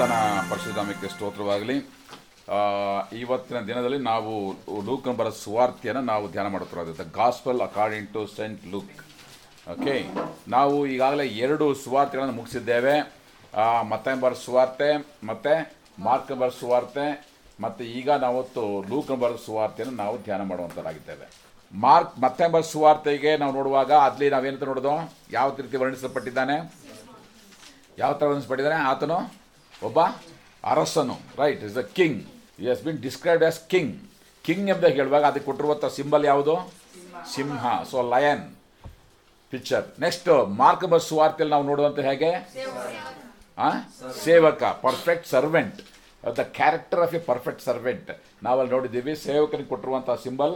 ಕರ್ತನ ಪರಶುರಾಮಕ್ಕೆ ಸ್ತೋತ್ರವಾಗಲಿ. ಇವತ್ತಿನ ದಿನದಲ್ಲಿ ನಾವು ಲೂಕಂಬರ ಬರೋ ಸುವಾರ್ತೆಯನ್ನು ನಾವು ಧ್ಯಾನ ಮಾಡುತ್ತಿರೋದು. The gospel according to saint Luke okay ನಾವು ಈಗಾಗಲೇ ಎರಡು ಸುವಾರ್ತೆಗಳನ್ನು ಮುಗಿಸಿದ್ದೇವೆ. ಮತ್ತೆಂಬರ್ ಸುವಾರ್ತೆ, ಮತ್ತು ಮಾರ್ಕಂಬರ್ ಸುವಾರ್ತೆ, ಮತ್ತು ಈಗ ನಾವತ್ತು ಲೂಕಂಬರ್ ಸುವಾರ್ತೆಯನ್ನು ನಾವು ಧ್ಯಾನ ಮಾಡುವಂಥದ್ದಾಗಿದ್ದೇವೆ ಮಾರ್ಕ್ ಮತ್ತೆಂಬರ ಸುವಾರ್ತೆಗೆ ನಾವು ನೋಡುವಾಗ ಅಲ್ಲಿ ನಾವೇನಂತ ನೋಡೋದು? ಯಾವ ರೀತಿ ವರ್ಣಿಸಲ್ಪಟ್ಟಿದ್ದಾನೆ? ಯಾವ ಥರ ವರ್ಣಿಸಲ್ಪಟ್ಟಿದ್ದಾನೆ? ಆತನು ಒಬ್ಬ ಅರಸನು right is a king he has been described as king king ಎಂಬ ಹೇಳುವಾಗ ಅದಕ್ಕೆ ಕೊಟ್ಟಿರುವಂಥ ಸಿಂಬಲ್ ಯಾವುದು? ಸಿಂಹ. So lion picture next Mark bus ಸುವಾರ್ತೆಯಲ್ಲಿ ನಾವು ನೋಡುವಂಥ ಹೇಗೆ? ಸೇವಕ. Perfect servant the character of a perfect servant ನಾವಲ್ಲಿ ನೋಡಿದ್ದೀವಿ, ಸೇವಕನಿಗೆ ಕೊಟ್ಟಿರುವಂಥ ಸಿಂಬಲ್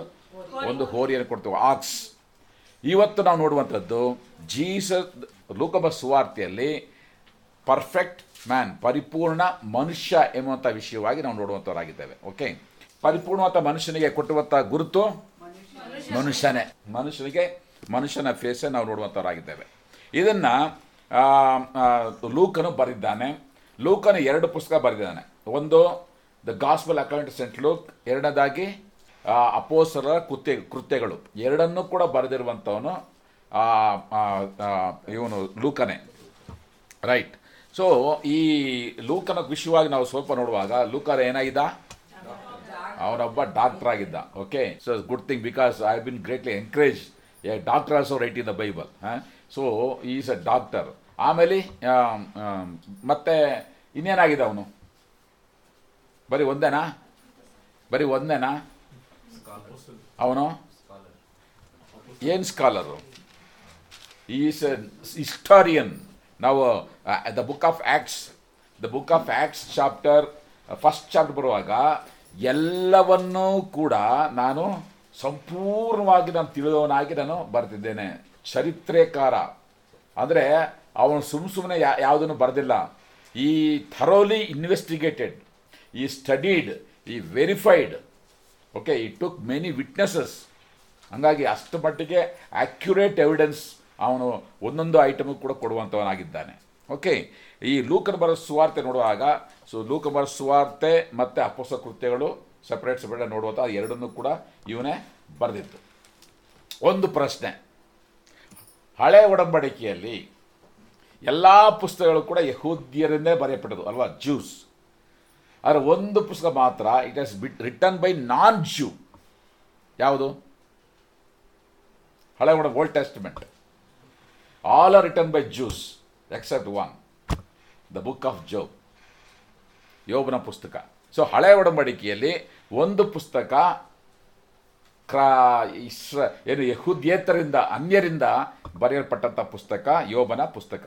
ಒಂದು ಹೋರಿಯನ್ನು ಕೊಡ್ತೀವಿ ಆಕ್ಸ್ ಇವತ್ತು ನಾವು ನೋಡುವಂಥದ್ದು ಜೀಸಸ್ ಲೋಕಬ ಸುವಾರ್ತೆಯಲ್ಲಿ ಪರ್ಫೆಕ್ಟ್ ಮ್ಯಾನ್, ಪರಿಪೂರ್ಣ ಮನುಷ್ಯ ಎನ್ನುವಂಥ ವಿಷಯವಾಗಿ ನಾವು ನೋಡುವಂಥವರಾಗಿದ್ದೇವೆ ಓಕೆ ಪರಿಪೂರ್ಣವಾದ ಮನುಷ್ಯನಿಗೆ ಕೊಟ್ಟುವಂಥ ಗುರುತು ಮನುಷ್ಯನೇ. ಮನುಷ್ಯನಿಗೆ ಮನುಷ್ಯನ ಫೇಸೇ ನಾವು ನೋಡುವಂಥವರಾಗಿದ್ದೇವೆ ಇದನ್ನು ಲೂಕನು ಬರೆದಿದ್ದಾನೆ. ಲೂಕನು ಎರಡು ಪುಸ್ತಕ ಬರೆದಿದ್ದಾನೆ. ಒಂದು the gospel account saint Luke ಎರಡನೇದಾಗಿ ಅಪೋಸರ ಕೃತ್ಯ, ಕೃತ್ಯಗಳು. ಎರಡನ್ನೂ ಕೂಡ ಬರೆದಿರುವಂಥವನು ಇವನು ಲೂಕನೇ. ರೈಟ್ ಸೊ ಈ ಲೂಕನ ವಿಷಯವಾಗಿ ನಾವು ಸ್ವಲ್ಪ ನೋಡುವಾಗ ಲೂಕರ್ ಏನಾಗಿದ್ದ? ಅವನೊಬ್ಬ ಡಾಕ್ಟರ್ ಆಗಿದ್ದ okay so good thing because I been greatly encourage a doctor also right in the Bible so is a doctor ಆಮೇಲೆ ಆಮ್, ಆಮ್, ಮತ್ತೆ ಇನ್ನೇನಾಗಿದೆ ಅವನು? ಬರೀ ಒಂದೇನಾ? ಬರೀ ಒಂದೇನಾ? ಅವನು? ಏನು ಸ್ಕಾಲರು ಈಸ್ ಹಿಸ್ಟಾರಿಯನ್ ನಾವು the book of Acts the book of Acts chapter first chapter ಬರುವಾಗ ಎಲ್ಲವನ್ನೂ ಕೂಡ ನಾನು ಸಂಪೂರ್ಣವಾಗಿ ನಾನು ತಿಳಿದವನಾಗಿ ನಾನು ಬರ್ತಿದ್ದೇನೆ ಚರಿತ್ರೆಕಾರ. ಅಂದರೆ ಅವನು ಸುಮ್ಮ ಸುಮ್ಮನೆ ಯಾ, ಯಾವುದನ್ನು ಬರೆದಿಲ್ಲ. He thoroughly investigated he studied he verified okay he took many witnesses ಹಂಗಾಗಿ ಅಷ್ಟು ಮಟ್ಟಿಗೆ ಆಕ್ಯುರೇಟ್ ಎವಿಡೆನ್ಸ್ ಅವನು ಒಂದೊಂದು ಐಟಮ್ ಕೂಡ ಕೊಡುವಂಥವನಾಗಿದ್ದಾನೆ ಓಕೆ ಈ ಲೂಕನ ಬರೋ ಸುವಾರ್ತೆ ನೋಡುವಾಗ ಸೊ ಲೂಕ ಬರ ಸುವಾರ್ತೆ ಮತ್ತು ಅಪೋಸ ಕೃತ್ಯಗಳು ಸಪ್ರೇಟ್ ಸಪ್ರೇಟ್ ನೋಡುವಂಥ ಎರಡನ್ನೂ ಕೂಡ ಇವನೇ ಬರೆದಿತ್ತು ಒಂದು ಪ್ರಶ್ನೆ. ಹಳೆ ಒಡಂಬಡಿಕೆಯಲ್ಲಿ ಎಲ್ಲ ಪುಸ್ತಕಗಳು ಕೂಡ ಯಹೂದ್ಯರಿಂದೇ ಬರೆಯಪಟ್ಟದು ಅಲ್ವಾ? ಜ್ಯೂಸ್ ಆದರೆ ಒಂದು ಪುಸ್ತಕ ಮಾತ್ರ it has bit written by non Jew ಯಾವುದು? ಹಳೆ ಒಡ Old Testament all are written by Jews except one the book of Job ಯೋಬನ ಪುಸ್ತಕ. ಸೊ ಹಳೆ ಒಡಂಬಡಿಕೆಯಲ್ಲಿ ಒಂದು ಪುಸ್ತಕ ಕ್ರಾ, ಇಸ್ರ, ಏನು ಯಹುದ್ಯೇತರಿಂದ, ಅನ್ಯರಿಂದ ಬರೆಯಲ್ಪಟ್ಟಂಥ ಪುಸ್ತಕ, ಯೋಬನ ಪುಸ್ತಕ.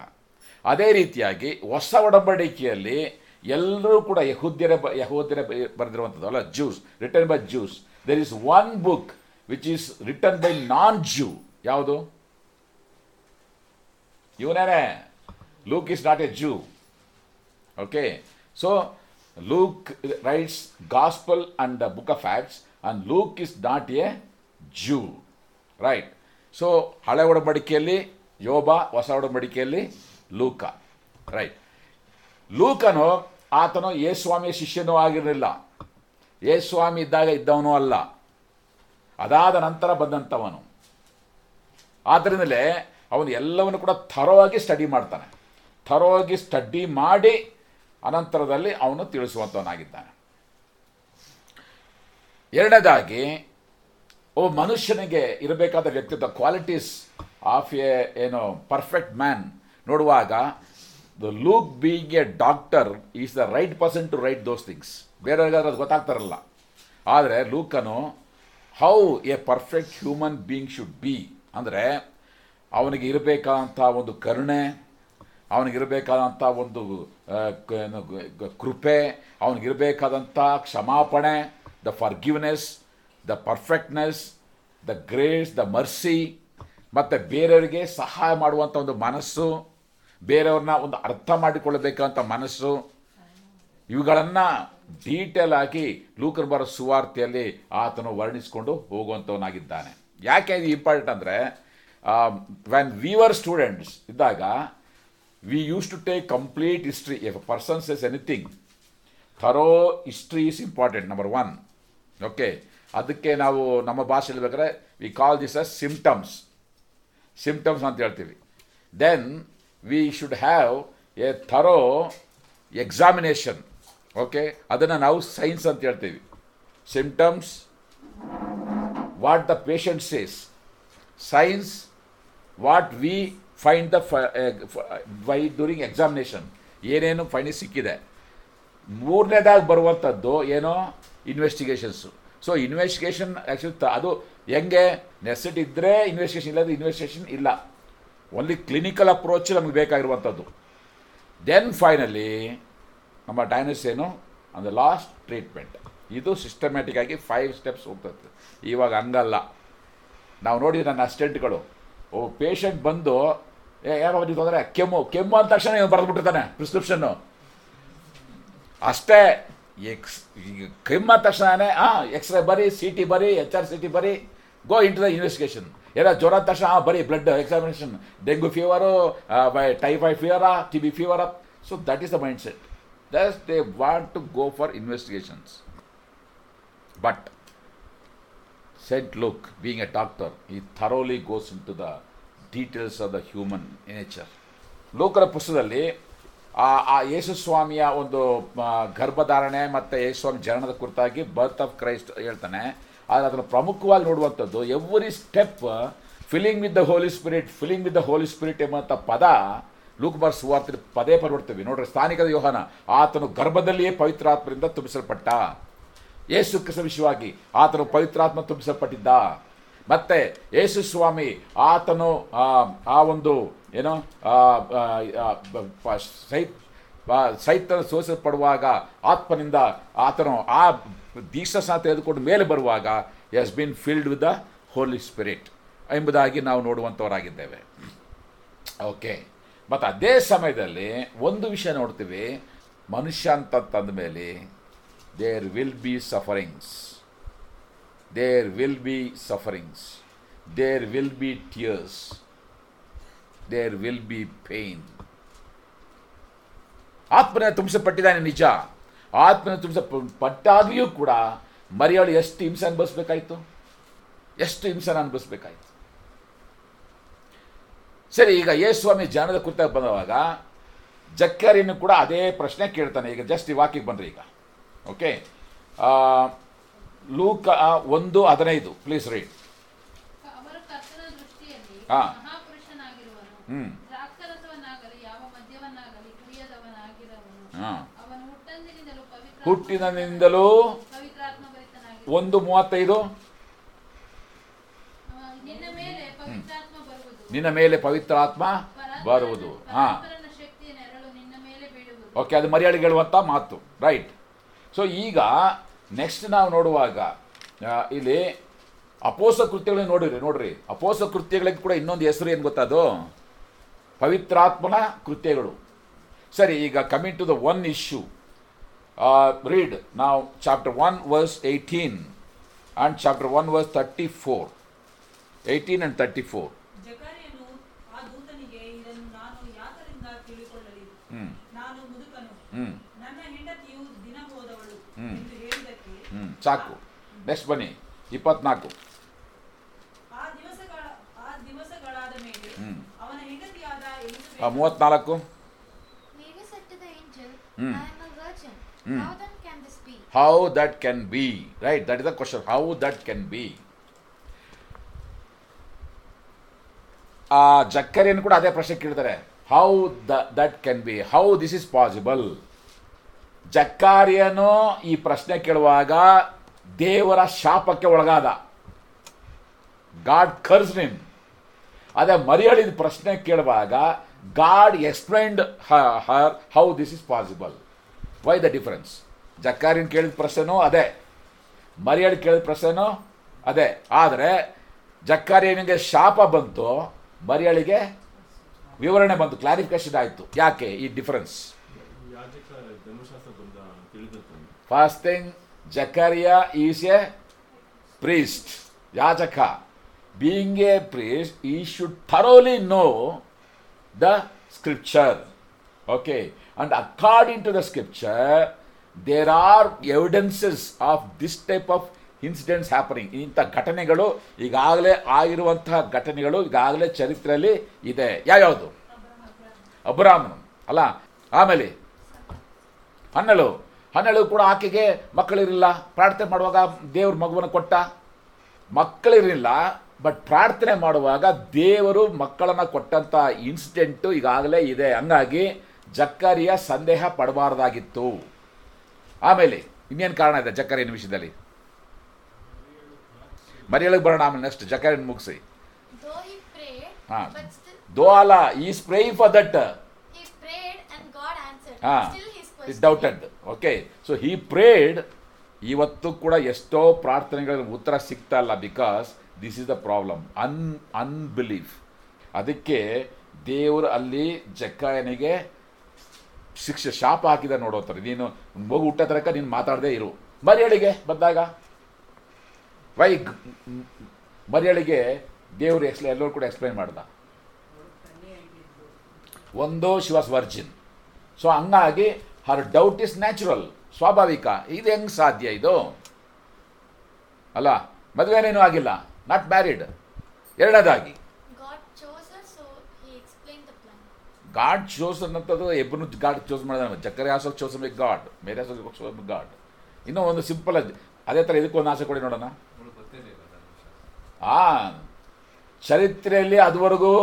ಅದೇ ರೀತಿಯಾಗಿ ಹೊಸ ಒಡಂಬಡಿಕೆಯಲ್ಲಿ ಎಲ್ಲರೂ ಕೂಡ ಯಹುದ್ಯರ ಬ, ಯಹೋದ್ಯರ ಬರೆದಿರುವಂಥದ್ದು ಅಲ್ಲ Jews written by Jews there is one book which is written by non Jew ಯಾವುದು? ಇವನೇನೆ Luke is not a Jew okay so Luke writes gospel and the book of Acts and Luke is not a Jew right so ಹಳೆ ಒಡಂಬಡಿಕೆಯಲ್ಲಿ, ಯೋಬ ಹೊಸ ಒಡಂಬಡಿಕೆಯಲ್ಲಿ ಲೂಕ. Right ಲೂಕನು ಆತನು ಯೇಸ್ವಾಮಿಯ ಶಿಷ್ಯನೂ ಆಗಿರಲಿಲ್ಲ. ಯೇಸ್ವಾಮಿ ಇದ್ದಾಗ ಇದ್ದವನು ಅಲ್ಲ. ಅದಾದ ನಂತರ ಬಂದಂಥವನು. ಆದ್ದರಿಂದಲೇ ಅವನು ಎಲ್ಲವನ್ನು ಕೂಡ ಥರವಾಗಿ ಸ್ಟಡಿ ಮಾಡ್ತಾನೆ. ಥರವಾಗಿ ಸ್ಟಡಿ ಮಾಡಿ ಅನಂತರದಲ್ಲಿ ಅವನು ತಿಳಿಸುವಂಥವನಾಗಿದ್ದಾನೆ ಎರಡನೇದಾಗಿ, ಓ ಮನುಷ್ಯನಿಗೆ ಇರಬೇಕಾದ ವ್ಯಕ್ತಿತ್ವ ಕ್ವಾಲಿಟೀಸ್ ಆಫ್ ಎ ಏನು ಪರ್ಫೆಕ್ಟ್ ಮ್ಯಾನ್ ನೋಡುವಾಗ the Luke being a doctor is the right person to write those things ಬೇರೆಯವ್ರಿಗಾದ್ರೆ ಅದು ಗೊತ್ತಾಗ್ತಾರಲ್ಲ. ಆದರೆ ಲೂಕನು how a perfect human being should be ಅಂದರೆ ಅವನಿಗೆ ಇರಬೇಕಾದಂಥ ಒಂದು ಕರುಣೆ, ಅವನಿಗಿರಬೇಕಾದಂಥ ಒಂದು ಕೃಪೆ, ಅವನಿಗಿರಬೇಕಾದಂಥ ಕ್ಷಮಾಪಣೆ the forgiveness the perfectness the grace the mercy ಮತ್ತು ಬೇರೆಯವರಿಗೆ ಸಹಾಯ ಮಾಡುವಂಥ ಒಂದು ಮನಸ್ಸು, ಬೇರೆಯವ್ರನ್ನ ಒಂದು ಅರ್ಥ ಮಾಡಿಕೊಳ್ಳಬೇಕಂತ ಮನಸ್ಸು, ಇವುಗಳನ್ನು ಡೀಟೇಲ್ ಆಗಿ ಲೂಕರ್ ಬರೋ ಸುವಾರ್ತೆಯಲ್ಲಿ ಆತನು ವರ್ಣಿಸಿಕೊಂಡು ಹೋಗುವಂಥವನಾಗಿದ್ದಾನೆ. ಯಾಕೆ ಇದು ಇಂಪಾರ್ಟೆಂಟ್ ಅಂದರೆ ವೆನ್ ವಿವರ್ ಸ್ಟೂಡೆಂಟ್ಸ್ ಇದ್ದಾಗ we used to take complete history if person says anything thorough history is important number one okay ಅದಕ್ಕೆ ನಾವು ನಮ್ಮ ಭಾಷೆಯಲ್ಲಿ ಬೇಕಾದ್ರೆ we call this as symptoms symptoms ಅಂತ ಹೇಳ್ತೀವಿ. Then we should have a thorough examination okay ಅದನ್ನು ನಾವು signs ಅಂತ ಹೇಳ್ತೀವಿ. Symptoms what the patient says signs what we find the by during examination ಏನೇನು ಫೈಂಡಿಂಗ್ ಸಿಕ್ಕಿದೆ. ಮೂರನೇದಾಗಿ ಬರುವಂಥದ್ದು ಏನೋ ಇನ್ವೆಸ್ಟಿಗೇಷನ್ಸು ಸೊ ಇನ್ವೆಸ್ಟಿಗೇಷನ್ ಆ್ಯಕ್ಚುಲಿ ಅದು ಹೆಂಗೆ ನೆಸೆಟ್ ಇದ್ದರೆ ಇನ್ವೆಸ್ಟಿಗೇಷನ್ ಇಲ್ಲದ್ರೆ ಇನ್ವೆಸ್ಟಿಗೇಷನ್ ಇಲ್ಲ. ಓನ್ಲಿ ಕ್ಲಿನಿಕಲ್ ಅಪ್ರೋಚ್ ನಮಗೆ ಬೇಕಾಗಿರುವಂಥದ್ದು. ದೆನ್ ಫೈನಲಿ ನಮ್ಮ ಡೈನಸ್ ಏನು? ಅಂದರೆ ಲಾಸ್ಟ್ ಟ್ರೀಟ್ಮೆಂಟ್ ಇದು ಸಿಸ್ಟಮ್ಯಾಟಿಕ್ ಆಗಿ ಫೈವ್ ಸ್ಟೆಪ್ಸ್ ಹೋಗ್ತದೆ. ಇವಾಗ ಹಂಗಲ್ಲ. ನಾವು ನೋಡಿ ನನ್ನ ಅಸಿಸ್ಟೆಂಟ್ಗಳು ಓ ಪೇಷಂಟ್ ಬಂದು ಏ ಯಾವ ತೊಂದರೆ ಕೆಮ್ಮು ಕೆಮ್ಮು ಅಂದ ತಕ್ಷಣ ಇವನು ಬರೆದ್ಬಿಟ್ಟಿರ್ತಾನೆ ಪ್ರಿಸ್ಕ್ರಿಪ್ಷನ್ನು ಅಷ್ಟೇ ಎಕ್ಸ್ ಕೆಮ್ಮು ಅಂದ ತಕ್ಷಣನೇ ಹಾಂ ಎಕ್ಸ್ರೇ ಬರಿ ಸಿ ಟಿ ಬರಿ ಎಚ್ ಆರ್ ಸಿ ಟಿ ಬರಿ go into the investigation ಎಲ್ಲ ಜ್ವರ ಅಂದ ತಕ್ಷಣ ಹಾಂ ಬರಿ blood examination dengue fever typhoid ಫೀವರಾ T B ಫೀವರ so that is the mindset thus they want to go for investigations but set Luke, being a doctor, he thoroughly goes into the details of the human nature ಲೋಕರ ಪುಸ್ತಕದಲ್ಲಿ ಆ ಆ ಯೇಸು ಸ್ವಾಮಿಯ ಒಂದು ಗರ್ಭಧಾರಣೆ ಮತ್ತು ಯೇಸುಸ್ವಾಮಿ ಜನನದ ಕುರಿತಾಗಿ ಬರ್ತ್ of Christ ಹೇಳ್ತಾನೆ. ಆದರೆ ಅದನ್ನು ಪ್ರಮುಖವಾಗಿ ನೋಡುವಂಥದ್ದು every step filling with the Holy Spirit filling with the Holy Spirit ಎಂಬಂಥ ಪದ ಲೂಕ್ಬಾರ್ ಸುವಾರ್ತೆ ಪದೇ ನೋಡ್ತೀವಿ ನೋಡ್ರಿ ಸ್ಥಾನಿಕ ಯೋಹನ, ಆತನು ಗರ್ಭದಲ್ಲಿಯೇ ಪವಿತ್ರಾತ್ಮರಿಂದ ತುಂಬಿಸಲ್ಪಟ್ಟ. ಯೇಸು ಕ್ರಿಸ್ತ ವಿಷಯವಾಗಿ ಆತನು ಪವಿತ್ರಾತ್ಮ ತುಂಬಿಸಲ್ಪಟ್ಟಿದ್ದ. ಮತ್ತೆ ಯೇಸು ಸ್ವಾಮಿ ಆತನು ಆ, ಒಂದು ಏನೋ ಸೈ ಸೈತನ ಸೋಸಲ್ಪಡುವಾಗ ಆತ್ಮನಿಂದ ಆತನು ಆ ದೀಕ್ಷಾಸನ ತೆಗೆದುಕೊಂಡು ಮೇಲೆ ಬರುವಾಗ is been filled with the Holy Spirit ಎಂಬುದಾಗಿ ನಾವು ನೋಡುವಂಥವರಾಗಿದ್ದೇವೆ ಓಕೆ ಮತ್ತು ಅದೇ ಸಮಯದಲ್ಲಿ ಒಂದು ವಿಷಯ ನೋಡ್ತೀವಿ. ಮನುಷ್ಯ ಅಂತ ತಂದ ಮೇಲೆ there will be sufferings there will be sufferings, there will be tears, there will be pain. ಆತ್ಮನ ತುಂಬಿಸಲ್ಪಟ್ಟಿದ್ದಾನೆ ನಿಜ. ಆತ್ಮನ ತುಂಬಿಸ ಪಟ್ಟಾಗಿಯೂ ಕೂಡ ಮರಿಯಾಳು ಎಷ್ಟು ಹಿಂಸೆ ಅನುಭವಿಸ್ಬೇಕಾಯ್ತು? ಎಷ್ಟು ಹಿಂಸೆನ ಅನುಭವಿಸ್ಬೇಕಾಯ್ತು? ಸರಿ ಈಗ ಯೇಸ್ವಾಮಿ ಜಾನದ ಕುರಿತಾಗಿ ಬಂದವಾಗ ಜಕ್ಕರಿಯನ್ನು ಕೂಡ ಅದೇ ಪ್ರಶ್ನೆ ಕೇಳ್ತಾನೆ. ಈಗ ಜಸ್ಟ್ ಈ ವಾಕಿಗೆ ಈಗ. ಓಕೆ ಲೂಕ ಒಂದು ಹದಿನೈದು. ಪ್ಲೀಸ್ ರೀಡ್ ಹಾಂ ದೃಷ್ಟಿಯಲ್ಲಿ ಹಾ. ಪವಿತ್ರ ಹುಟ್ಟಿನಿಂದಲೂ ಒಂದು ಮೂವತ್ತೈದು? ನಿನ್ನ ಮೇಲೆ ಪವಿತ್ರಾತ್ಮ ಬರುವುದು. ಪವಿತ್ರಾತ್ಮ ಪರಾತ್ಪರನ- ಬರುವುದು. ಹಾ. ಓಕೆ ಅದು ಮರ್ಯಾಳಿಗೆ ಹೇಳುವಂಥ ಮಾತು. ರೈಟ್ ಸೊ ಈಗ ನೆಕ್ಸ್ಟ್ ನಾವು ನೋಡುವಾಗ ಇಲ್ಲಿ ಅಪೋಸ ಕೃತ್ಯಗಳನ್ನ ನೋಡಿರಿ ನೋಡ್ರಿ. ಅಪೋಸ ಕೃತ್ಯಗಳಿಗೆ ಕೂಡ ಇನ್ನೊಂದು ಹೆಸರು ಏನು ಗೊತ್ತದು ಪವಿತ್ರಾತ್ಮನ ಕೃತ್ಯಗಳು. ಸರಿ ಈಗ coming to the one issue read ನಾವು chapter one verse eighteen and chapter one verse thirty four eighteen and thirty four ಹ್ಞೂ ಹ್ಞೂ a virgin. Hmm. How then can this be? How that can be right that is the question how that can be ಆ ಜಕ್ಕರಿಯನ್ನು ಕೂಡ ಅದೇ ಪ್ರಶ್ನೆ ಕೇಳ್ತಾರೆ. How the that can be how this is possible ಜಕ್ಕಾರಿಯನು ಈ ಪ್ರಶ್ನೆ ಕೇಳುವಾಗ ದೇವರ ಶಾಪಕ್ಕೆ ಒಳಗಾದ. ಗಾಡ್ ಕರ್ಸ್ ನಿಮ್ ಅದೇ ಮರಿಯಳಿದ ಪ್ರಶ್ನೆ ಕೇಳುವಾಗ God explained her, how this is possible. Why the difference? ಜಕ್ಕಾರಿನ ಕೇಳಿದ ಪ್ರಶ್ನೆನೂ ಅದೇ. ಮರಿಯಳಿ ಕೇಳಿದ ಪ್ರಶ್ನೆನೂ ಅದೇ. ಆದರೆ ಜಕ್ಕಾರಿಯನಿಗೆ ಶಾಪ ಬಂತು ಮರಿಯಳಿಗೆ ವಿವರಣೆ ಬಂತು ಕ್ಲಾರಿಫಿಕೇಶನ್ ಆಯಿತು. ಯಾಕೆ ಈ difference? Thing Zechariah is a priest ಯಾಜಕ being a priest he should thoroughly know the scripture. Okay, and according to the scripture, there are evidences of this type of incidents happening ಇಂಥ ಘಟನೆಗಳು ಈಗಾಗಲೇ ಆಗಿರುವಂತಹ ಘಟನೆಗಳು ಈಗಾಗಲೇ ಚರಿತ್ರೆಯಲ್ಲಿ ಇದೆ. ಯಾವ್ಯಾವುದು? ಅಬ್ರಾಹ್ಮನು. ಅಲ್ಲ? ಆಮೇಲೆ ಹನ್ನೆಳು ಹನ್ನೆಳು ಕೂಡ ಆಕೆಗೆ ಮಕ್ಕಳಿರಲಿಲ್ಲ. ಪ್ರಾರ್ಥನೆ ಮಾಡುವಾಗ ದೇವ್ರ ಮಗುವನ್ನು ಕೊಟ್ಟ. ಮಕ್ಕಳಿರಲಿಲ್ಲ ಬಟ್ ಪ್ರಾರ್ಥನೆ ಮಾಡುವಾಗ ದೇವರು ಮಕ್ಕಳನ್ನು ಕೊಟ್ಟಂಥ ಇನ್ಸಿಡೆಂಟು ಈಗಾಗಲೇ ಇದೆ. ಹಂಗಾಗಿ ಜಕ್ಕರಿಯ ಸಂದೇಹ ಪಡಬಾರ್ದಾಗಿತ್ತು. ಆಮೇಲೆ ಇನ್ನೇನು ಕಾರಣ ಇದೆ ಜಕ್ಕರಿಯನ ವಿಷಯದಲ್ಲಿ? ಮರಿಯಳಿಗೆ ಬರೋಣ ಆಮೇಲೆ ನೆಕ್ಸ್ಟ್ ಜಕ್ಕರಿಯನ್ ಮುಗಿಸಿ. ಹಾಂ. ದೋ ಅಲ್ಲ ಈ ಸ್ಪ್ರೇ ಫಾರ್ ದಟ್ ಹಾಂ prayed and God answered. ಹಾ. Is. Doubted okay so he prayed ಇವತ್ತು ಕೂಡ ಎಷ್ಟೋ ಪ್ರಾರ್ಥನೆಗಳಿಗೆ ಉತ್ತರ ಸಿಗ್ತಾ ಇಲ್ಲ because this is the problem un unbelief ಅದಕ್ಕೆ ದೇವರು ಅಲ್ಲಿ ಜಕ್ಕಾಯನಿಗೆ ಶಿಕ್ಷೆ, ಶಾಪ ಹಾಕಿದ ನೋಡೋತಾರೆ ನೀನು ಮಗು ಹುಟ್ಟ ತನಕ ನೀನು ಮಾತಾಡದೇ ಇರು. ಮರಿಯಳಿಗೆ ಬಂದಾಗ. ವೈ ಮರಿಯಳಿಗೆ ದೇವರು ಎಕ್ಸ್, ಎಲ್ಲರೂ ಕೂಡ ಎಕ್ಸ್ಪ್ಲೈನ್ ಮಾಡ್ದ. ಒಂದು ಶಿವಾಸ್ ವರ್ಜಿನ್ ಸೊ ಹಂಗಾಗಿ ಹರ್ ಡೌಟ್ ಇಸ್ ನ್ಯಾಚುರಲ್ ಸ್ವಾಭಾವಿಕ ಇದು ಹೆಂಗೆ ಸಾಧ್ಯ ಇದು? ಅಲ್ಲ ಮದುವೆನೇನೂ ಆಗಿಲ್ಲ. ನಾಟ್ ಮ್ಯಾರಿಡ್ ಎರಡನೇದಾಗಿ God chose her, so he explained the plan. God chose ಅನ್ನೋದು ಎಬ್ಬನು ಗಾಡ್ ಚೋಸ್ ಮಾಡಿದ ಚಕ್ಕರೆ also chose me God Mary also chose god ಇನ್ನೂ ಒಂದು ಸಿಂಪಲ್ ಅದೇ ಥರ ಇದಕ್ಕೊಂದು ಆಸೆ ಕೊಡಿ ನೋಡೋಣ. ಆ ಚರಿತ್ರೆಯಲ್ಲಿ ಅದುವರೆಗೂ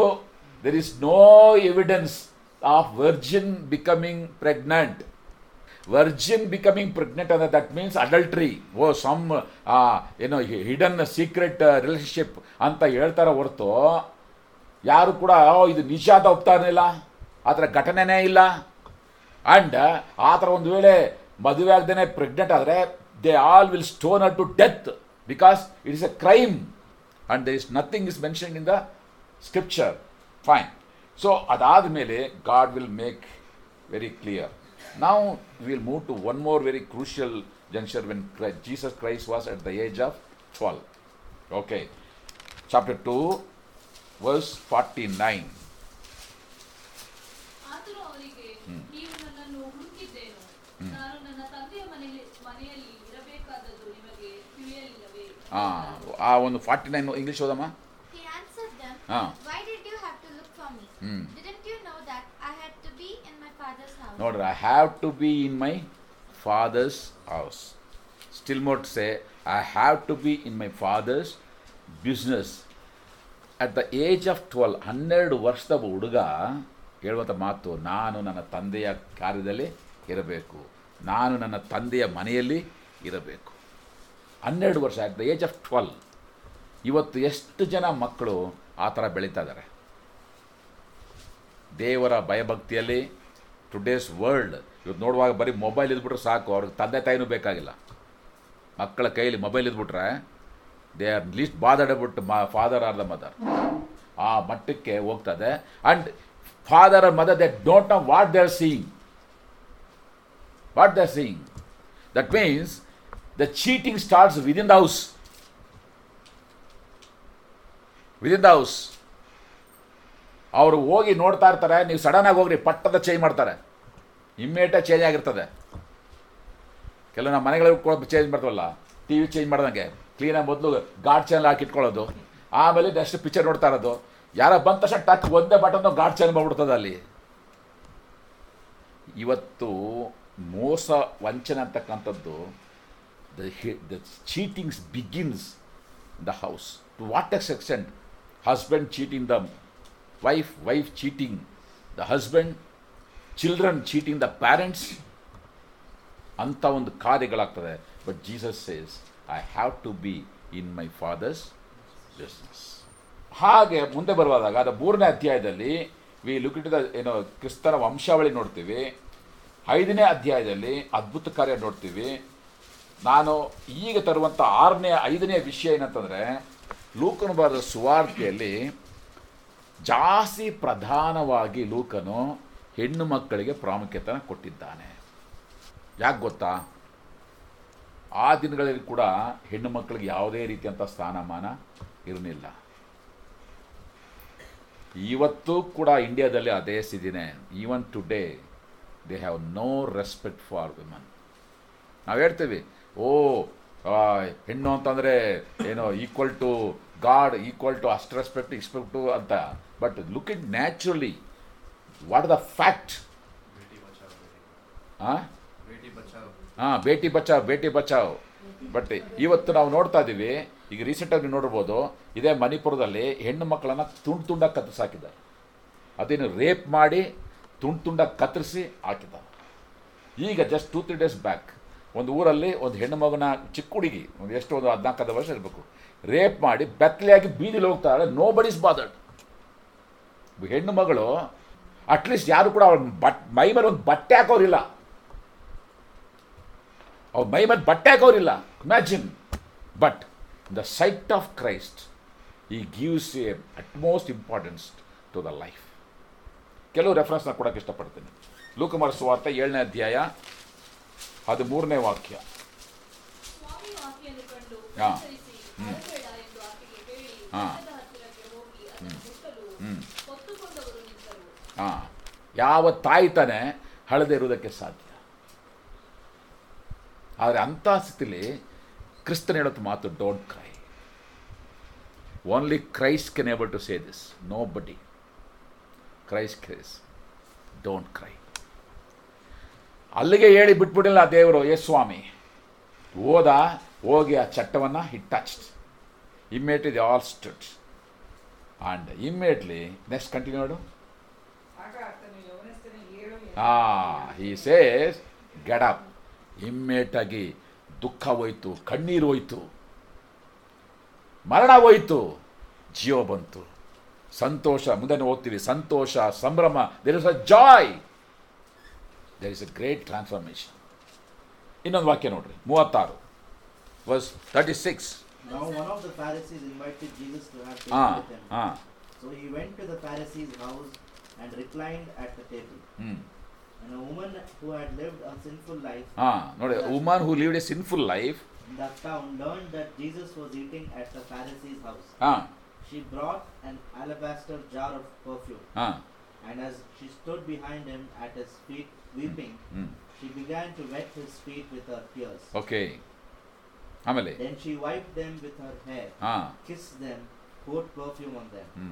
there is no evidence of virgin becoming pregnant virgin becoming pregnant ಅಂದರೆ that means adultery O some ಏನೋ ಹಿಡನ್ ಸೀಕ್ರೆಟ್ ರಿಲೇಶನ್ಶಿಪ್ ಅಂತ ಹೇಳ್ತಾರೆ ಹೊರತು, ಯಾರು ಕೂಡ ಇದು ನಿಜ ಅಂತ ಒಪ್ತಾ ಇರಲಿಲ್ಲ ಆ ಥರ ಘಟನೆನೇ ಇಲ್ಲ. ಆ್ಯಂಡ್ ಆ ಥರ ಒಂದು ವೇಳೆ ಮದುವೆ ಆಗದೇ ಪ್ರೆಗ್ನೆಂಟ್ ಆದರೆ they all will stone her to death because it is a crime and they is nothing is mention in the scripture fine so ಅದಾದ ಮೇಲೆ God will make very clear ನಾವು will move to one more very crucial junction when Jesus Christ was at the age of twelve okay chapter two verse forty nine ಆತನು ಅವರಿಗೆ ನೀವು ನನ್ನನ್ನು ಹುಡುಕಿದ್ದೇನು ನಾನು ನನ್ನ ತಂದೆಯ ಮನೆಯಲ್ಲಿ ಮನೆಯಲ್ಲಿ ಇರಬೇಕಾದದ್ದು ನಿಮಗೆ ತಿಳಿಯಲಿಲ್ಲವೇ ಆ ಒಂದು ಫಾರ್ಟಿ ನೈನ್ ಇಂಗ್ಲೀಷ್ ಓದಮ್ಮ He ನೋಡ್ರಿ I have to be in my father's house still ಮೋಟ್ say I have to be in my father's business at the age of twelve ಹನ್ನೆರಡು ವರ್ಷದ ಹುಡುಗ ಹೇಳುವಂಥ ಮಾತು, ನಾನು ನನ್ನ ತಂದೆಯ ಕಾರ್ಯದಲ್ಲಿ ಇರಬೇಕು. ನಾನು ನನ್ನ ತಂದೆಯ ಮನೆಯಲ್ಲಿ ಇರಬೇಕು. ಹನ್ನೆರಡು ವರ್ಷ at the age of twelve ಇವತ್ತು ಎಷ್ಟು ಜನ ಮಕ್ಕಳು ಆ ಥರ ಬೆಳೀತಾ ಇದ್ದಾರೆ? ದೇವರ ಭಯಭಕ್ತಿಯಲ್ಲಿ ಟುಡೇಸ್ ವರ್ಲ್ಡ್ ಇವತ್ತು ನೋಡುವಾಗ ಬರೀ ಮೊಬೈಲ್ ಇದ್ಬಿಟ್ರೆ ಸಾಕು. ಅವ್ರಿಗೆ ತಂದೆ ತಾಯಿನೂ ಬೇಕಾಗಿಲ್ಲ. ಮಕ್ಕಳ ಕೈಯಲ್ಲಿ mobile ಇದ್ಬಿಟ್ರೆ they are least bothered about ಮಾ ಫಾದರ್ ಆರ್ ದ ಮದರ್ ಆ ಮಟ್ಟಕ್ಕೆ ಹೋಗ್ತದೆ. And father or mother they don't know what they are seeing what they are seeing that means the cheating starts within the house within the house ಅವರು ಹೋಗಿ ನೋಡ್ತಾ ಇರ್ತಾರೆ, ನೀವು sudden ಆಗಿ ಹೋಗ್ರಿ, ಪಟ್ಟದ ಚೇಂಜ್ ಮಾಡ್ತಾರೆ. ಇಮ್ಮಿಡಿಯೇಟಾಗಿ ಚೇಂಜ್ ಆಗಿರ್ತದೆ. ಕೆಲವು ನಮ್ಮ ಮನೆಗಳಿಗೆ ಕೂಡ ಚೇಂಜ್ ಮಾಡ್ತವಲ್ಲ ಟಿ ವಿ ಚೇಂಜ್ ಮಾಡ್ದಂಗೆ. ಕ್ಲೀನಾಗಿ ಮೊದಲು ಗಾಡ್ ಚಾನಲ್ ಹಾಕಿ ಇಟ್ಕೊಳ್ಳೋದು. ಆಮೇಲೆ ನೆಕ್ಸ್ಟ್ ಪಿಕ್ಚರ್ ನೋಡ್ತಾ ಇರೋದು. ಯಾರೋ ಬಂದ ತಕ್ಷಣ ಟಕ್ ಒಂದೇ ಬಟನ್ ಗಾಡ್ ಚಾನಲ್ ಮಾಡ್ಬಿಡ್ತದೆ ಅಲ್ಲಿ. ಇವತ್ತು ಮೋಸ ವಂಚನೆ ಅಂತಕ್ಕಂಥದ್ದು the the cheatings begins the house to what extent husband cheating the wife wife cheating the husband children cheating the parents ಅಂಥ ಒಂದು ಕಾರ್ಯಗಳಾಗ್ತದೆ. But Jesus says I have to be in my father's business ಹಾಗೆ ಮುಂದೆ ಬರುವಾಗ, ಅದು ಮೂರನೇ ಅಧ್ಯಾಯದಲ್ಲಿ we look it the ಏನು ಕ್ರಿಸ್ತನ ವಂಶಾವಳಿ ನೋಡ್ತೀವಿ. ಐದನೇ ಅಧ್ಯಾಯದಲ್ಲಿ ಅದ್ಭುತ ಕಾರ್ಯ ನೋಡ್ತೀವಿ. ನಾನು ಈಗ ತರುವಂಥ ಆರನೇ, ಐದನೇ ವಿಷಯ ಏನಂತಂದರೆ, ಲೂಕನ ಬರೆದ ಸುವಾರ್ತೆಯಲ್ಲಿ ಜಾಸ್ತಿ ಪ್ರಧಾನವಾಗಿ ಲೂಕನು ಹೆಣ್ಣು ಮಕ್ಕಳಿಗೆ ಪ್ರಾಮುಖ್ಯತೆನ ಕೊಟ್ಟಿದ್ದಾನೆ. ಯಾಕೆ ಗೊತ್ತಾ? ಆ ದಿನಗಳಲ್ಲಿ ಕೂಡ ಹೆಣ್ಣು ಮಕ್ಕಳಿಗೆ ಯಾವುದೇ ರೀತಿಯಂಥ ಸ್ಥಾನಮಾನ ಇರಲಿಲ್ಲ. ಇವತ್ತು ಕೂಡ ಇಂಡಿಯಾದಲ್ಲಿ ಅದೇ ಸ್ಥಿತಿನೇ. Even today they have no respect for women ನಾವು ಹೇಳ್ತೀವಿ, ಓ ಹೆಣ್ಣು ಅಂತಂದರೆ ಏನೋ equal to God equal to ಅಷ್ಟು ರೆಸ್ಪೆಕ್ಟ್ ಎಕ್ಸ್ಪೆಕ್ಟು ಅಂತ. But look it naturally what the fact ಹಾಂ ಬೇಟಿ. ಬಚಾವ್. ಹಾಂ ಬೇಟಿ ಬಚಾವ್ ಬೇಟಿ ಇವತ್ತು ನಾವು ನೋಡ್ತಾ ಇದ್ದೀವಿ ಈಗ ರೀಸೆಂಟಾಗಿ ನೋಡ್ಬೋದು ಇದೇ ಮಣಿಪುರದಲ್ಲಿ ಹೆಣ್ಣು ಮಕ್ಕಳನ್ನು ತುಂಡು ತುಂಡಾಗಿ ಕತ್ತರಿಸಿ ಹಾಕಿದ್ದಾರೆ. ಅದೇನು ರೇಪ್ ಮಾಡಿ ತುಂಡು ತುಂಡಾಗಿ ಕತ್ತರಿಸಿ ಹಾಕಿದ್ದಾರೆ. ಈಗ just two three days back ಒಂದು ಊರಲ್ಲಿ ಒಂದು ಹೆಣ್ಣು ಮಗನ ಚಿಕ್ಕ ಹುಡುಗಿ ಒಂದು ಎಷ್ಟು ಒಂದು ಹದಿನಾಲ್ಕೈದು ವರ್ಷ ಇರಬೇಕು. ರೇಪ್ ಮಾಡಿ ಬೆತ್ತಲೆಯಾಗಿ ಬೀದಿಲಿ ಹೋಗ್ತಾಳೆ ನೋ ಬಡೀಸ್ ಬಾದರ್ಡ್ ಹೆಣ್ಣು ಮಗಳು ಅಟ್ಲೀಸ್ಟ್ ಯಾರು ಕೂಡ ಅವ್ರ ಬಟ್ ಮೈ ಮೇಲೆ ಒಂದು ಬಟ್ಟೆ ಹಾಕೋರಿಲ್ಲ. ಅವ್ರ ಮೈ ಮೇಲೆ ಬಟ್ಟೆ ಹಾಕೋರಿಲ್ಲ. Imagine but the sight of Christ he gives a utmost importance to the life ಕೆಲವು ರೆಫರೆನ್ಸ್ನ ಕೊಡೋಕ್ಕೆ ಇಷ್ಟಪಡ್ತೀನಿ. ಲೂಕುಮಾರ ಸುವಾರ್ತೆ ಏಳನೇ ಅಧ್ಯಾಯ ಹದಿಮೂರನೇ ವಾಕ್ಯ. ಹಾಂ ಆಕೆಯನ್ನು ಕಂಡು ಹಾ. ಕನಿಕರಿಸಿ, ಹಾಂ ಹ್ಞೂ ಹಾ. ಯಾವ ತಾಯಿ ತಾನೇ ಹಳದೆ ಇರುವುದಕ್ಕೆ ಸಾಧ್ಯ. ಆದರೆ ಅಂಥ ಸ್ಥಿತಿಲಿ ಕ್ರಿಸ್ತನ್ ಹೇಳೋದು ಮಾತು don't cry only Christ can able to say this nobody Christ Christ don't cry ಅಲ್ಲಿಗೆ ಹೇಳಿ ಬಿಟ್ಬಿಡಿಲ್ಲ ದೇವರು ಏ ಸ್ವಾಮಿ ಹೋದ ಹೋಗಿ ಆ ಚಟ್ಟವನ್ನು hit touched immediately the all stood and immediately next continue ಹಾಂ ಈ ಸೇಸ್ ಗೆಡಪ್ ಇಮ್ಮೇಟಾಗಿ ದುಃಖ ಹೋಯ್ತು ಕಣ್ಣೀರು ಹೋಯ್ತು. ಮರಣ ಹೋಯಿತು. ಜೀವ ಬಂತು. ಸಂತೋಷ ಮುಂದೆ ಹೋಗ್ತೀವಿ. ಸಂತೋಷ ಸಂಭ್ರಮ. There is a joy there is a great transformation ಇನ್ನೊಂದು ವಾಕ್ಯ ನೋಡ್ರಿ. ಮೂವತ್ತಾರು. verse 36. Now one of the Pharisees invited Jesus to have dinner ah, with him. Ah. So he went to the Pharisee's house and reclined at the table. Hmm. And a woman who had lived a sinful life. Ah, not a woman who lived a sinful life. In that town learned that Jesus was eating at the Pharisee's house. Ah. She brought an alabaster jar of perfume. Ah. And as she stood behind him at his feet weeping, hmm. she began to wet his feet with her tears. Okay ಆಮೇಲೆ Then she wiped them with her hair, ಹಾಂ kissed them, poured perfume on them. ಹ್ಞೂ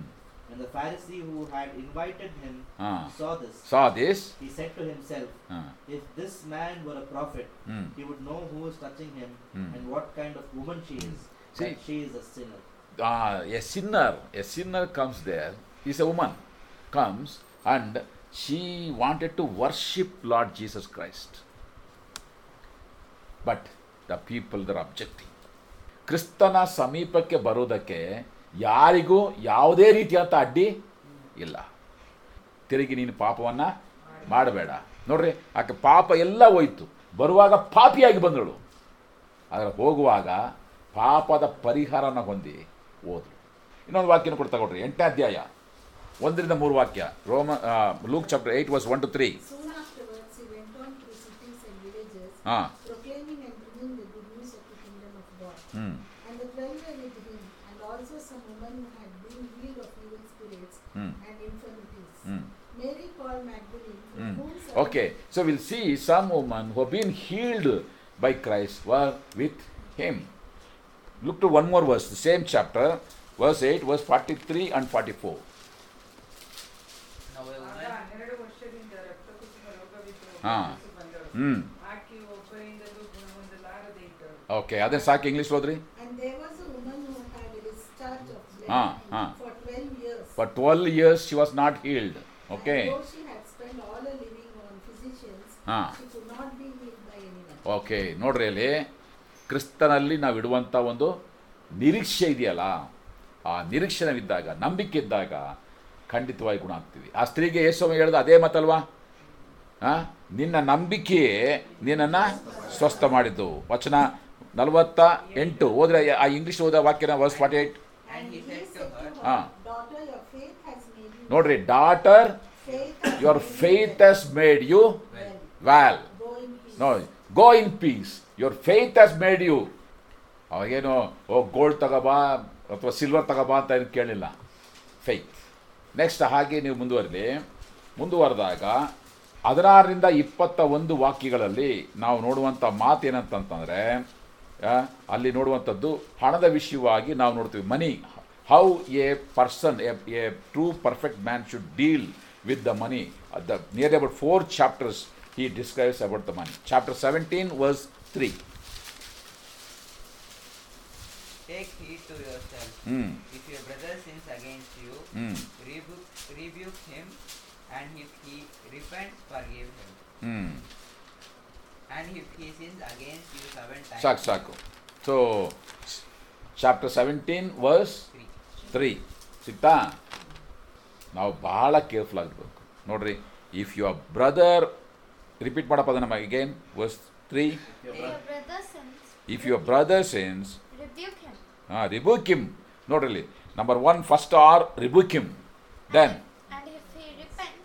When the Pharisee who had invited him ಹಾಂ saw this, saw this he said to himself, ಹಾಂ If this man were a prophet, ಹ್ಞೂ he would know who is touching him Hmm. and what kind of woman she is, See- that she is a sinner. uh, a sinner, a sinner comes there, is a woman, comes and she wanted to worship Lord Jesus Christ. But the people there objecting. ಕ್ರಿಸ್ತನ ಸಮೀಪಕ್ಕೆ ಬರೋದಕ್ಕೆ ಯಾರಿಗೂ ಯಾವುದೇ ರೀತಿಯಂಥ ಅಡ್ಡಿ ಇಲ್ಲ ತಿರುಗಿ ನೀನು ಪಾಪವನ್ನು ಮಾಡಬೇಡ ನೋಡ್ರಿ ಆಕೆ ಪಾಪ ಎಲ್ಲ ಹೋಯಿತು ಬರುವಾಗ ಪಾಪಿಯಾಗಿ ಬಂದಳು ಆದರೆ ಹೋಗುವಾಗ ಪಾಪದ ಪರಿಹಾರನ ಹೊಂದಿ ಹೋದ್ರು ಇನ್ನೊಂದು ವಾಕ್ಯನ ಕೊಡ್ತಾ ಕೊಡ್ರಿ ಎಂಟನೇ ಅಧ್ಯಾಯ ಒಂದರಿಂದ ಮೂರು ವಾಕ್ಯ ರೋಮ Luke chapter eight was one two three Soon of God. ಹ್ಞೂ And the twelve were with him, and also some women who had been healed of evil spirits Hmm. and infirmities. ಹ್ಞೂ Mary called Magdalene, from Mm. whom seven- Okay, so we'll see some women who have been healed by Christ were with him. Look to one more verse, the same chapter, verse 8, verse 43 and 44. Now a okay ಅದೇ ಸಾಕು English ಓದ್ರಿ ಹಾಂ ಹಾಂ. For twelve years she was not healed okay ಹಾಂ. Okay ನೋಡ್ರಿ ಅಲ್ಲಿ ಕ್ರಿಸ್ತನಲ್ಲಿ ನಾವು ಇಡುವಂಥ ಒಂದು ನಿರೀಕ್ಷೆ ಇದೆಯಲ್ಲ ಆ ನಿರೀಕ್ಷೆನವಿದ್ದಾಗ ನಂಬಿಕೆ ಇದ್ದಾಗ ಖಂಡಿತವಾಗಿ ಗುಣ ಆಗ್ತೀವಿ. ಆ ಸ್ತ್ರೀಗೆ ಯೇಸು ಹೇಳ್ದ ಅದೇ ಮತಲ್ವಾ ಹಾಂ ನಿನ್ನ ನಂಬಿಕೆಯೇ ನಿನ್ನನ್ನು ಸ್ವಸ್ಥ ಮಾಡಿದ್ದು. ವಚನ ನಲವತ್ತ ಎಂಟು. ಹೋದ್ರೆ ಆ ಇಂಗ್ಲೀಷ್ ಓದ ವಾಕ್ಯನ ವರ್ಸ್ ಫಾರ್ಟಿ ಏಟ್ ಹಾಂ. ನೋಡ್ರಿ daughter your faith has made you. Well no go in peace your faith has made you ಅವಾಗೇನು ಓ ಗೋಲ್ಡ್ ತಗೋಬಾ ಅಥವಾ ಸಿಲ್ವರ್ ತಗೋಬಾ ಅಂತ ಏನು ಕೇಳಿಲ್ಲ. ಫೇತ್ ನೆಕ್ಸ್ಟ್ ಹಾಗೆ ನೀವು ಮುಂದುವರಲಿ ಮುಂದುವರೆದಾಗ ಹದಿನಾರರಿಂದ ಇಪ್ಪತ್ತ ಒಂದು ವಾಕ್ಯಗಳಲ್ಲಿ ನಾವು ನೋಡುವಂಥ ಮಾತೇನಂತಂತಂದರೆ ಅಲ್ಲಿ ನೋಡುವಂಥದ್ದು ಹಣದ ವಿಷಯವಾಗಿ ನಾವು ನೋಡ್ತೀವಿ. Money how a person a a true perfect man should deal with the money the near about four chapters he describes about the money chapter seventeen verse three ಹ್ಞೂ ಸಾಕು ಸಾಕು. So chapter seventeen verse. Three ಸಿಗ್ತಾ? ನಾವು ಭಾಳ careful ಆಗಿರ್ಬೇಕು. ನೋಡ್ರಿ if your brother repeat ಮಾಡಪ್ಪ ಅದನ್ನ again verse three Your If your brother, brother sins, if your brother sins ಹಾಂ ರಿಬುಕಿಮ್ ನೋಡ್ರಿ number one first are rebuke him then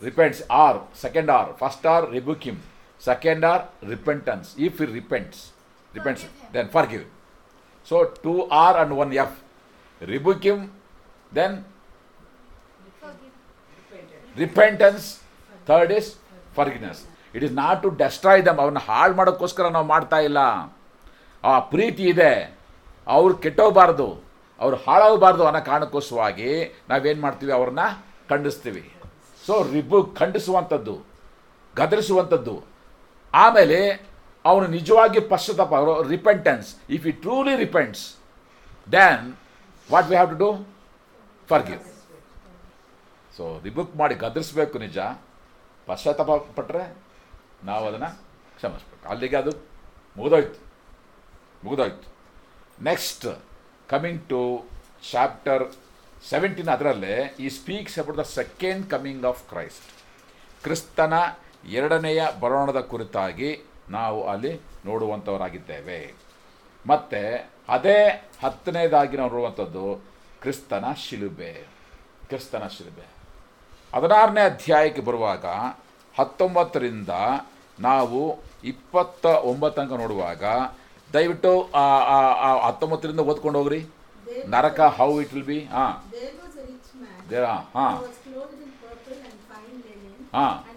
repents are second are first are second second are repentance if he repents repents Forgive then forgive so two r and one f rebuke him then forgive. repentance third is forgiveness it is not to destroy them ಅವನ್ನ ಹಾಳು ಮಾಡೋಕ್ಕೋಸ್ಕರ ನಾವು ಮಾಡ್ತಾ ಇಲ್ಲ ಆ ಪ್ರೀತಿ ಇದೆ ಅವ್ರು ಕೆಟ್ಟೋಗಬಾರ್ದು ಅವ್ರು ಹಾಳಾಗಬಾರ್ದು ಅನ್ನೋ ಕಾರಣಕ್ಕೋಸ್ಕರವಾಗಿ ನಾವೇನು ಮಾಡ್ತೀವಿ ಅವ್ರನ್ನ ಖಂಡಿಸ್ತೀವಿ ಸೊ ರಿಬು ಖಂಡಿಸುವಂಥದ್ದು ಗದರಿಸುವಂಥದ್ದು ಆಮೇಲೆ ಅವನು ನಿಜವಾಗಿ ಪಶ್ಚಾತ್ತಾಪ repentance if he truly repents then what we have to do forgive so rebuke ಮಾಡಿ ಗದರಿಸ್ಬೇಕು ನಿಜ. ಪಶ್ಚಾತ್ತಾಪ ಪಟ್ಟರೆ ನಾವು ಅದನ್ನು ಕ್ಷಮಿಸ್ಬೇಕು. ಅಲ್ಲಿಗೆ ಅದು ಮುಗಿದೋಯ್ತು. ಮುಗಿದೋಯ್ತು. Next coming to chapter seventeen ಅದರಲ್ಲೇ ಈ speaks about the second coming of Christ ಕ್ರಿಸ್ತನ ಎರಡನೆಯ ಬರೋಣದ ಕುರಿತಾಗಿ ನಾವು ಅಲ್ಲಿ ನೋಡುವಂಥವರಾಗಿದ್ದೇವೆ. ಮತ್ತು ಅದೇ ಹತ್ತನೇದಾಗಿ ನಾವು ನೋಡುವಂಥದ್ದು ಕ್ರಿಸ್ತನ ಶಿಲುಬೆ ಕ್ರಿಸ್ತನ ಶಿಲುಬೆ. ಹದಿನಾರನೇ ಅಧ್ಯಾಯಕ್ಕೆ ಬರುವಾಗ ಹತ್ತೊಂಬತ್ತರಿಂದ ನಾವು ಇಪ್ಪತ್ತ ಒಂಬತ್ತು ತನಕ ನೋಡುವಾಗ ದಯವಿಟ್ಟು ಹತ್ತೊಂಬತ್ತರಿಂದ ಓದ್ಕೊಂಡು ಹೋಗ್ರಿ. ನರಕ ಹೌ. ಇಟ್ ವಿಲ್ ಬಿ ಹಾಂ. ಹಾಂ. was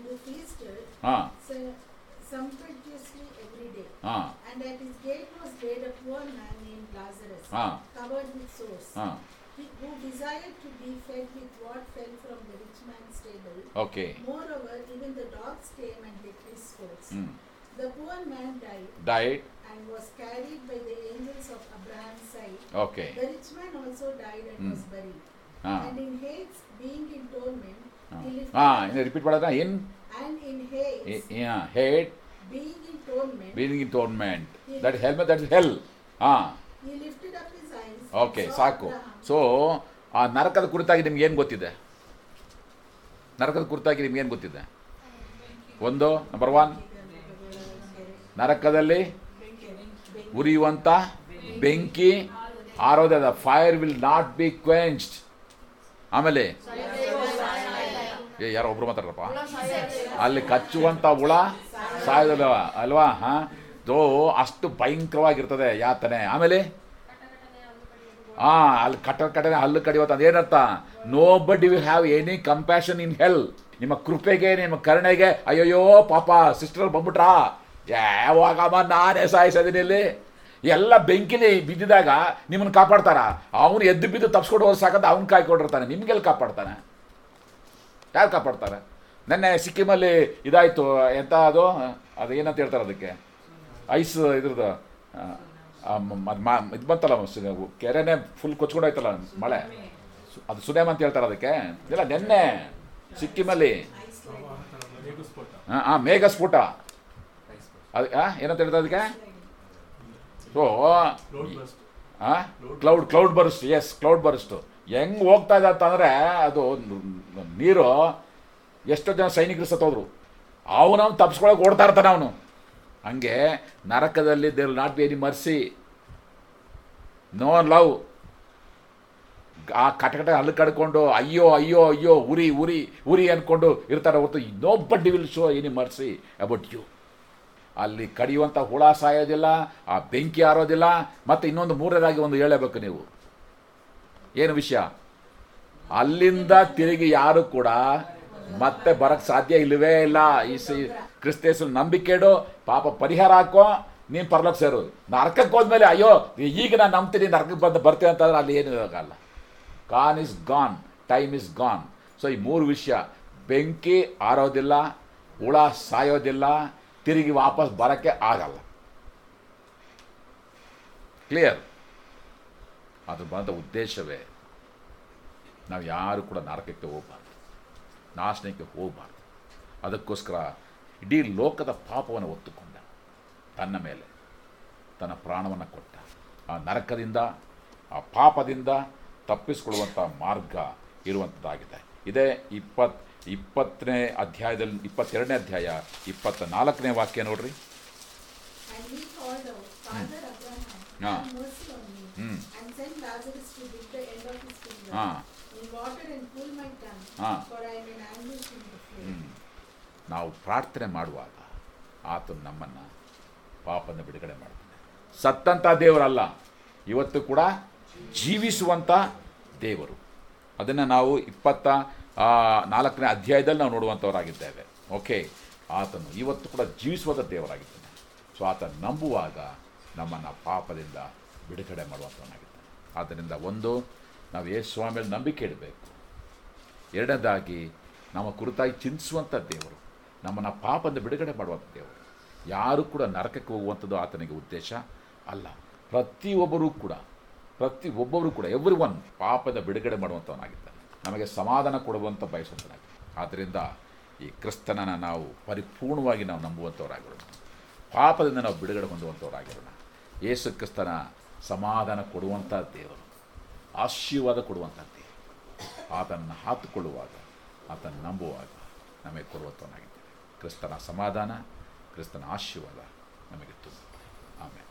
Ah. So, sumptuously every day. Ah. And at his gate was laid a poor man named Lazarus, ah. covered with sores, ah. he, who desired to be fed with what fell from the rich man's table. Okay. Moreover, even the dogs came and licked his sores. Mm. The poor man died. Died. And was carried by the angels of Abraham's side. Okay. The rich man also died and mm. was buried. Ah. And in Hades, being in torment, ah. he lifted. Ah, repeat what in. And in Hades, hate being in torment, ಬೀನಿಂಗ್ in ಟೋರ್ಮೆಂಟ್ that helmet that is ಹೆಲ್ ಹಾಂ he lifted up his eyes. Okay ಸಾಕು. So ಆ ನರಕದ ಕುರಿತಾಗಿ ನಿಮ್ಗೆ ಏನು ಗೊತ್ತಿದೆ? ನರಕದ ಕುರಿತಾಗಿ ನಿಮ್ಗೆ ಏನು ಗೊತ್ತಿದೆ? ಒಂದು ನಂಬರ್ ಒನ್ ನರಕದಲ್ಲಿ ಉರಿಯುವಂಥ ಬೆಂಕಿ ಆರೋದ fire will not be quenched ಆಮೇಲೆ ಏ ಯಾರೋ ಒಬ್ರು ಮಾತಾಡ್ರಪ್ಪ. ಅಲ್ಲಿ ಕಚ್ಚುವಂಥ ಹುಳ ಸಾಯೋದಿಲ್ಲ ಅಲ್ವಾ? ಹಾ? ದೋ ಅಷ್ಟು ಭಯಂಕರವಾಗಿರ್ತದೆ ಯಾತನೆ. ಆಮೇಲೆ? ಆ ಅಲ್ಲಿ ಕಟ್ಟ ಕಟ್ಟನೆ ಹಲ್ಲು ಕಡಿಯೋತ ಅದೇನರ್ಥ nobody you have any compassion in hell ನಿಮ್ಮ ಕೃಪೆಗೆ ನಿಮ್ಮ ಕರುಣೆಗೆ. ಅಯ್ಯಯ್ಯೋ ಪಾಪ ಸಿಸ್ಟರ್ ಬಂದ್ಬಿಟ್ರಾ? ಯಾವಾಗಮ್ಮ ನಾನೇ ಸಾಯಿಸೋದಿನಿ ಇಲ್ಲಿ? ಎಲ್ಲ ಬೆಂಕಿಲಿ ಬಿದ್ದಿದಾಗ ನಿಮ್ಮನ್ನು ಕಾಪಾಡ್ತಾರ? ಅವನು ಎದ್ದು ಬಿದ್ದು ತಪ್ಸ್ಕೊಂಡು ಹೋಗಿ ಸಾಕಂತ ಅವ್ನು ಕಾಯ್ಕೊಂಡಿರ್ತಾನೆ. ನಿಮ್ಗೆಲ್ಲಿ ಕಾಪಾಡ್ತಾನೆ. ಯಾರು ಕಾಪಾಡ್ತಾರೆ? ನೆನ್ನೆ ಸಿಕ್ಕಿಮಲ್ಲಿ ಇದಾಯಿತು ಎಂತ ಅದು ಅದು ಏನಂತ ಹೇಳ್ತಾರೆ ಅದಕ್ಕೆ? ಐಸ್ ಇದ್ರದ್ದು ಇದು ಬಂತಲ್ಲ ಕೆರೆನೇ ಫುಲ್ ಕೊಚ್ಕೊಂಡೋಯ್ತಲ್ಲ ಮಳೆ. ಅದು ಸುನೇಮ ಅಂತ ಹೇಳ್ತಾರೆ ಅದಕ್ಕೆ? ಇಲ್ಲ ನೆನ್ನೆ ಸಿಕ್ಕಿಮಲ್ಲಿ ಹಾಂ ಹಾಂ ಮೇಘ ಸ್ಫೋಟ. ಅದು ಏನಂತ ಹೇಳ್ತಾರೆ ಅದಕ್ಕೆ? ಸೊ ಹಾಂ cloud cloud burst as cloud burst ಹೆಂಗ್ ಹೋಗ್ತಾ ಇದೆ ಅಂತಂದರೆ ಅದು ನೀರು ಎಷ್ಟೋ ಜನ ಸೈನಿಕರು ಸತ್ತೋದ್ರು ಅವನವ್ನು ತಪ್ಸ್ಕೊಳಕ್ ಓಡ್ತಾ ಇರ್ತಾನೆ ಅವನು. ಹಂಗೆ ನರಕದಲ್ಲಿ there not be any mercy no love ಆ ಕಟಕಟ ಹಲ್ಲು ಕಡ್ಕೊಂಡು, ಅಯ್ಯೋ ಅಯ್ಯೋ ಅಯ್ಯೋ, ಉರಿ ಉರಿ ಉರಿ ಅನ್ಕೊಂಡು ಇರ್ತಾರೆ ಹೊರತು nobody will show any mercy about you ಅಲ್ಲಿ ಕಡಿಯುವಂಥ ಹುಳ ಸಾಯೋದಿಲ್ಲ, ಆ ಬೆಂಕಿ ಆರೋದಿಲ್ಲ, ಮತ್ತು ಇನ್ನೊಂದು ಮೂರನೇದಾಗಿ ಒಂದು ಹೇಳಬೇಕು ನೀವು. ಏನು ವಿಷಯ? ಅಲ್ಲಿಂದ ತಿರುಗಿ ಯಾರು ಕೂಡ ಮತ್ತೆ ಬರಕ್ ಸಾಧ್ಯ ಇಲ್ಲವೇ ಇಲ್ಲ. ಈ ಕ್ರಿಸ್ತೇಸು ನಂಬಿಕೆ ಇಡು, ಪಾಪ ಪರಿಹಾರ ಹಾಕೋ, ನೀನ್ ಪರ್ಲೋಕ್ ಸೇರು. ನರಕಕ್ಕೆ ಹೋದ್ಮೇಲೆ, ಅಯ್ಯೋ ಈಗ ನಾನು ನಂಬ್ತೀನಿ, ನರಕಕ್ಕೆ ಬಂದು ಬರ್ತೀನಿ ಅಂತಂದ್ರೆ ಅಲ್ಲಿ ಏನು ಆಗಲ್ಲ con is gone time is gone so ಈ ಮೂರು ವಿಷಯ, ಬೆಂಕಿ ಆರೋದಿಲ್ಲ, ಹುಳ ಸಾಯೋದಿಲ್ಲ, ತಿರುಗಿ ವಾಪಸ್ ಬರೋಕ್ಕೆ ಆಗಲ್ಲ. ಕ್ಲಿಯರ್ ಅದು ಬಂದ ಉದ್ದೇಶವೇ ನಾವು ಯಾರು ಕೂಡ ನರಕಕ್ಕೆ ಹೋಗಬಾರ್ದು. ನಾಶನಕ್ಕೆ ಹೋಗಬಾರ್ದು. ಅದಕ್ಕೋಸ್ಕರ ಇಡೀ ಲೋಕದ ಪಾಪವನ್ನು ಒತ್ತುಕೊಂಡ ತನ್ನ ಮೇಲೆ ತನ್ನ ಪ್ರಾಣವನ್ನು ಕೊಟ್ಟ. ಆ ನರಕದಿಂದ ಆ ಪಾಪದಿಂದ ತಪ್ಪಿಸಿಕೊಳ್ಳುವಂಥ ಮಾರ್ಗ ಇರುವಂಥದ್ದಾಗಿದೆ ಇದೇ ಇಪ್ಪತ್ ಇಪ್ಪತ್ತನೇ ಅಧ್ಯಾಯದಲ್ಲಿ ಇಪ್ಪತ್ತೆರಡನೇ ಅಧ್ಯಾಯ ಇಪ್ಪತ್ತ ನಾಲ್ಕನೇ ವಾಕ್ಯ ನೋಡ್ರಿ. And ನಾವು ಪ್ರಾರ್ಥನೆ ಮಾಡುವಾಗ ಆತನು ನಮ್ಮನ್ನು ಪಾಪನ ಬಿಡುಗಡೆ ಮಾಡ್ತಾನೆ. ಸತ್ತಂಥ ದೇವರಲ್ಲ ಇವತ್ತು ಕೂಡ ಜೀವಿಸುವಂಥ ದೇವರು. ಅದನ್ನು ನಾವು ಇಪ್ಪತ್ತ ಆ, ನಾಲ್ಕನೇ ಅಧ್ಯಾಯದಲ್ಲಿ ನಾವು ನೋಡುವಂಥವರಾಗಿದ್ದೇವೆ ಓಕೆ? ಆತನು ಇವತ್ತು ಕೂಡ ಜೀವಿಸುವಂಥ ದೇವರಾಗಿದ್ದಾನೆ. ಸೊ ಆತ ನಂಬುವಾಗ ನಮ್ಮನ್ನು ಪಾಪದಿಂದ ಬಿಡುಗಡೆ ಮಾಡುವಂಥವನಾಗಿದ್ದಾನೆ ಆದ್ದರಿಂದ ಒಂದು ನಾವು ಯೇಸು ಸ್ವಾಮಿಯಲ್ಲಿ ನಂಬಿಕೆ ಇಡಬೇಕು. ಎರಡನೇದಾಗಿ, ನಮ್ಮ ಕುರಿತಾಗಿ ಚಿಂತಿಸುವಂಥ ದೇವರು, ನಮ್ಮನ್ನು ಪಾಪದ ಬಿಡುಗಡೆ ಮಾಡುವಂಥ ದೇವರು. ಯಾರು ಕೂಡ ನರಕಕ್ಕೆ ಹೋಗುವಂಥದ್ದು ಆತನಿಗೆ ಉದ್ದೇಶ ಅಲ್ಲ. ಪ್ರತಿಯೊಬ್ಬರೂ ಕೂಡ ಪ್ರತಿ ಒಬ್ಬರು ಕೂಡ ಎವ್ರಿ ಒನ್ ಪಾಪದ ಬಿಡುಗಡೆ ಮಾಡುವಂಥವನಾಗಿದ್ದಾನೆ ನಮಗೆ ಸಮಾಧಾನ ಕೊಡುವಂಥ ಬಯಸುವಂಥನಾಗಿ ಆದ್ದರಿಂದ ಈ ಕ್ರಿಸ್ತನನ್ನು ನಾವು ಪರಿಪೂರ್ಣವಾಗಿ ನಾವು ನಂಬುವಂಥವರಾಗಿರೋಣ. ಪಾಪದಿಂದ ನಾವು ಬಿಡುಗಡೆ ಹೊಂದುವಂಥವರಾಗಿರೋಣ. ಯೇಸು ಕ್ರಿಸ್ತನ ಸಮಾಧಾನ ಕೊಡುವಂಥ ದೇವರು. ಆಶೀರ್ವಾದ ಕೊಡುವಂಥದ್ದೇ ಆತನ್ನು ಹಾತುಕೊಳ್ಳುವಾಗ, ಆತನ ನಂಬುವಾಗ ನಮಗೆ ಕೊಡುವಂಥವನಾಗಿದ್ದೇವೆ ಕ್ರಿಸ್ತನ ಸಮಾಧಾನ, ಕ್ರಿಸ್ತನ ಆಶೀರ್ವಾದ ನಮಗೆ ತುಂಬ ಆಮೇಲೆ